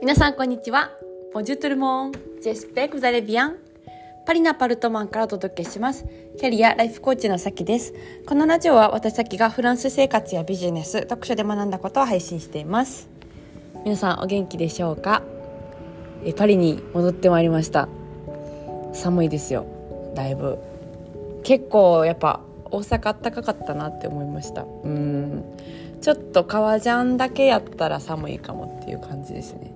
皆さんこんにちは。ボジュトルモン。ジェスペクザレビアン。パリナパルトマンからお届けします。キャリアライフコーチのさきです。このラジオは私さきがフランス生活やビジネス、読書で学んだことを配信しています。皆さんお元気でしょうか？えパリに戻ってまいりました。寒いですよ。だいぶ。結構やっぱ大阪あったかかったなって思いました。うん。ちょっと革ジャンだけやったら寒いかもっていう感じですね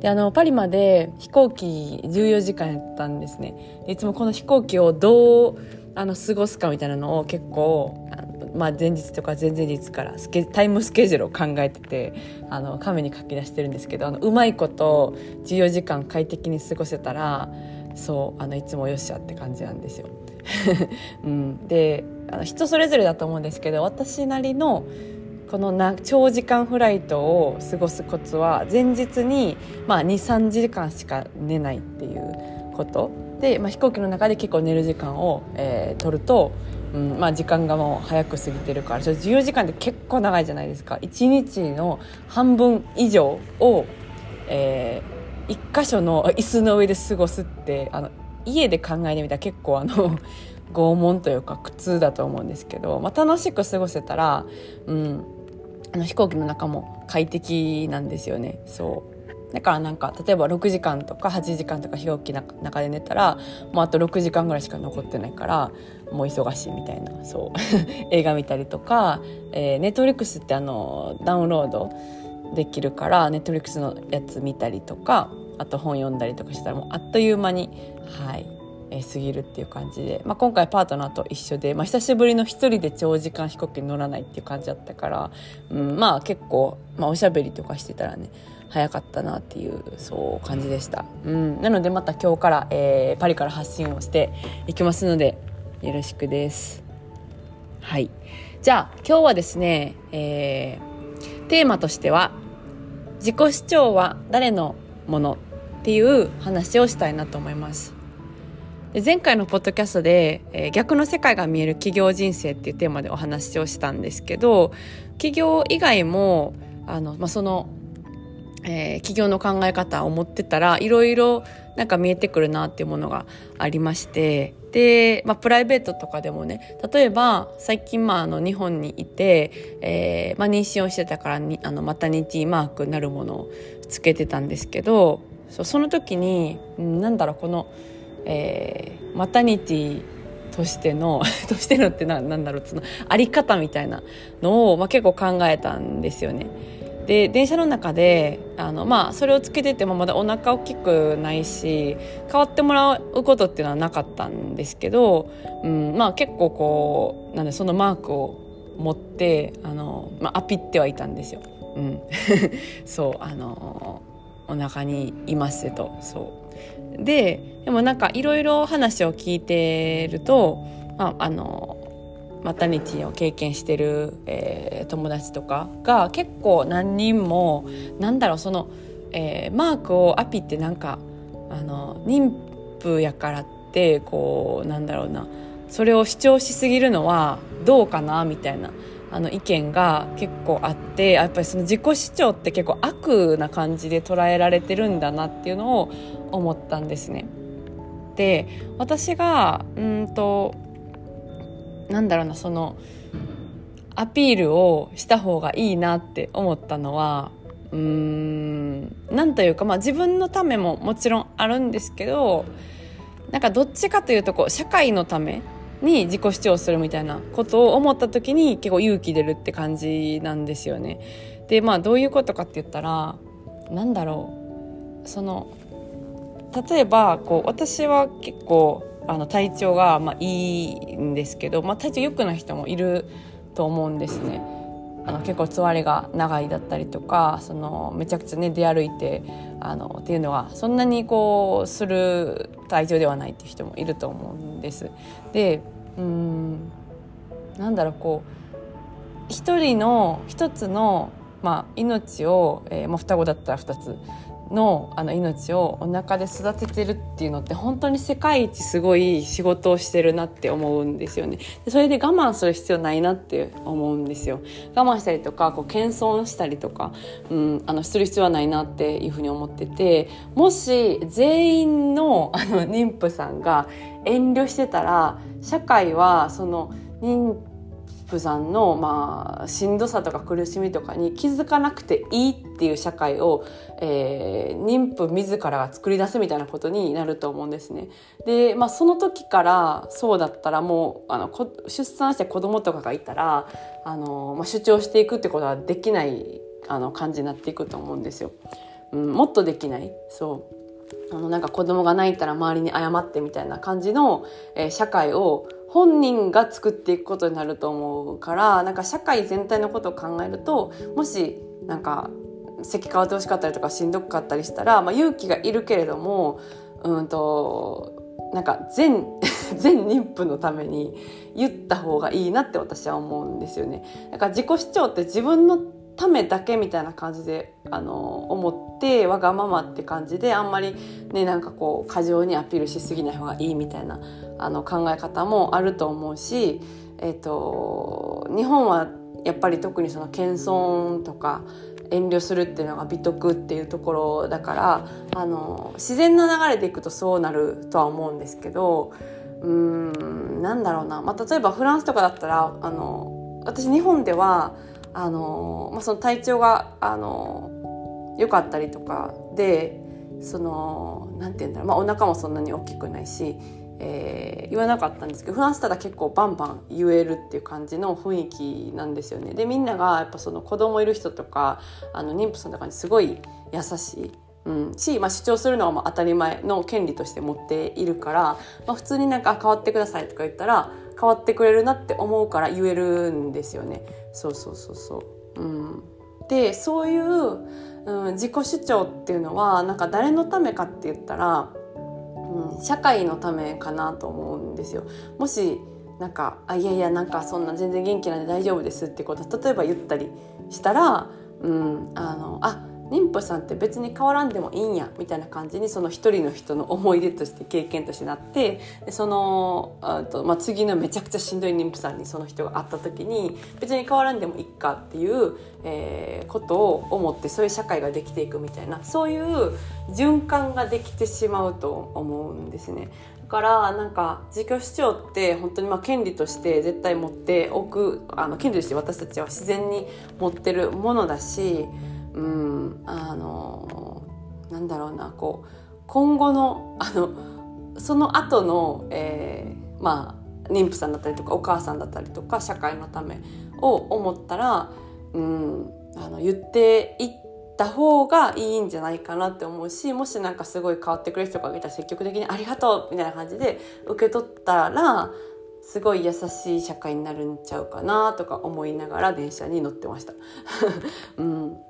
であのパリまで飛行機14時間やったんですねいつもこの飛行機をどうあの過ごすかみたいなのを結構まあ、前日とか前々日からスケタイムスケジュールを考えててあの紙に書き出してるんですけどあのうまいこと14時間快適に過ごせたらそうあのいつもよっしゃって感じなんですよ。うん、であの人それぞれだと思うんですけど私なりのこの長時間フライトを過ごすコツは前日に、まあ、23時間しか寝ないっていうこと。で、まあ、飛行機の中で結構寝る時間を、えー、取ると、うんまあ、時間がもう早く過ぎてるから14時間って結構長いじゃないですか。1日の半分以上を、えー、1箇所の椅子の上で過ごすってあの家で考えてみたら結構あの 拷問というか苦痛だと思うんですけど、まあ、楽しく過ごせたら、うん、あの飛行機の中も快適なんですよね。そう。だからなんか例えば6時間とか8時間とか飛行機の中で寝たらもうあと6時間ぐらいしか残ってないからもう忙しいみたいな。そう。映画見たりとか、えー、ネットフリックスってあのダウンロードできるからネットフリックスのやつ見たりとかあと本読んだりとかしたらもうあっという間にはい。え過ぎるっていう感じで、まあ、今回パートナーと一緒で、まあ、久しぶりの一人で長時間飛行機に乗らないっていう感じだったから、うん、まあ結構、まあ、おしゃべりとかしてたらね早かったなっていうそう感じでした、うん、なのでまた今日から、えー、パリから発信をしていきますのでよろしくです。はい。じゃあ今日はですね、えー、テーマとしては自己主張は誰のものっていう話をしたいなと思います。で前回のポッドキャストで、えー、逆の世界が見える企業人生っていうテーマでお話をしたんですけど企業以外もあの、まあ、その、えー、企業の考え方を持ってたらいろいろなんか見えてくるなっていうものがありましてで、まあ、プライベートとかでもね例えば最近、まあ、あの日本にいて、えーまあ、妊娠をしてたからにあのマタニティマークなるものをつけてたんですけどその時に、うん、なんだろうこの「えー、マタニティとしての としてのってななんだろうそのあり方みたいなのを、まあ、結構考えたんですよね。で電車の中であの、まあ、それをつけててもまだお腹大きくないし変わってもらうことっていうのはなかったんですけど、うんまあ、結構こうなんでそのマークを持ってあの、まあ、アピってはいたんですよ。うん、そうあのお腹にいますと。そう。ででもなんかいろいろ話を聞いてると、まあ、あのマタニティを経験してる、えー、友達とかが結構何人もなんだろうその、えー、マークをアピってなんかあの妊婦やからってこうなんだろうな。それを主張しすぎるのはどうかなみたいな。あの意見が結構あってやっぱりその自己主張って結構悪な感じで捉えられてるんだなっていうのを思ったんですね。で私がうんとなんだろうなそのアピールをした方がいいなって思ったのはうーんなんというか、まあ、自分のためももちろんあるんですけどなんかどっちかというとこう社会のために自己主張するみたいなことを思った時に結構勇気出るって感じなんですよね。でまあどういうことかって言ったらなんだろうその例えばこう私は結構あの体調がまあいいんですけど、まあ、体調良くない人もいると思うんですね。あの結構つわりが長いだったりとかそのめちゃくちゃね出歩いてあのっていうのはそんなにこうする体調ではないっていう人もいると思うんです。でうんなんだろうこう一人の一つの、まあ、命を、えーまあ、双子だったら2つのあの命をお腹で育ててるっていうのって本当に世界一すごい仕事をしてるなって思うんですよね。それで我慢する必要ないなって思うんですよ。我慢したりとかこう謙遜したりとか、うん、あのする必要はないなっていうふうに思っててもし全員のあの妊婦さんが遠慮してたら社会はその妊婦さんの、まあ、しんどさとか苦しみとかに気づかなくていいっていう社会を、えー、妊婦自らが作り出すみたいなことになると思うんですね。で、まあ、その時からそうだったらもうあの出産して子供とかがいたらあの、まあ、主張していくってことはできないあの感じになっていくと思うんですよ。うん、もっとできないそうあのなんか子供が泣いたら周りに謝ってみたいな感じの、えー、社会を本人が作っていくことになると思うからなんか社会全体のことを考えるともしなんか席変わってほしかったりとかしんどかったりしたら、まあ、勇気がいるけれどもうんとなんか全 全妊婦のために言った方がいいなって私は思うんですよね。だから自己主張って自分のためだけみたいな感じであの思ってわがままって感じであんまりねなんかこう過剰にアピールしすぎない方がいいみたいなあの考え方もあると思うし、えーと、日本はやっぱり特にその謙遜とか遠慮するっていうのが美徳っていうところだからあの自然な流れでいくとそうなるとは思うんですけどうーんなんだろうな、まあ、例えばフランスとかだったらあの私日本ではあの、まあ、その体調があの良かったりとかでそのなんて言うんだろう、まあ、お腹もそんなに大きくないし、えー、言わなかったんですけどフランスただ結構バンバン言えるっていう感じの雰囲気なんですよね。でみんながやっぱその子供いる人とかあの妊婦さんとかにすごい優しい。うん、し、まあ、主張するのはまあ当たり前の権利として持っているから、まあ、普通になんか変わってくださいとか言ったら変わってくれるなって思うから言えるんですよね。そうそうそうそう。うん、でそういう、うん、自己主張っていうのはなんか誰のためかって言ったら、うん、社会のためかなと思うんですよ。もしなんかあいやいやなんかそんな全然元気なんで大丈夫ですってこと例えば言ったりしたら、うん、あのあ妊婦さんって別に変わらんでもいいんやみたいな感じにその一人の人の思い出として経験としてなってでそのあと、まあ、次のめちゃくちゃしんどい妊婦さんにその人が会った時に別に変わらんでもいいかっていう、えー、ことを思ってそういう社会ができていくみたいなそういう循環ができてしまうと思うんですね。だからなんか自己主張って本当にまあ権利として絶対持っておくあの権利として私たちは自然に持ってるものだしうんあのなんだろうなこう今後の あのその後の、えー、まあ妊婦さんだったりとかお母さんだったりとか社会のためを思ったら、うん、あの言っていった方がいいんじゃないかなって思うしもしなんかすごい変わってくれる人がいたら積極的に「ありがとう」みたいな感じで受け取ったらすごい優しい社会になるんちゃうかなとか思いながら電車に乗ってました。うん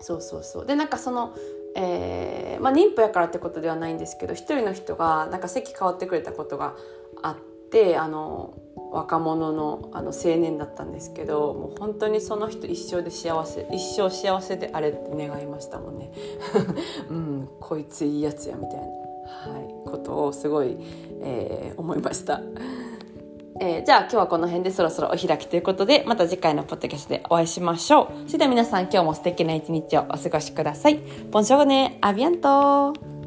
そうそうそうでなんかその、えーまあ、妊婦やからってことではないんですけど一人の人がなんか席変わってくれたことがあってあの若者のあの青年だったんですけどもう本当にその人一生で幸せ一生幸せであれって願いましたもんね うんこいついいやつやみたいな、はい、ことをすごい、えー、思いました。えー、じゃあ今日はこの辺でそろそろお開きということで、また次回のポッドキャストでお会いしましょう。それでは皆さん今日も素敵な一日をお過ごしください。ボンジョーネ、アビアント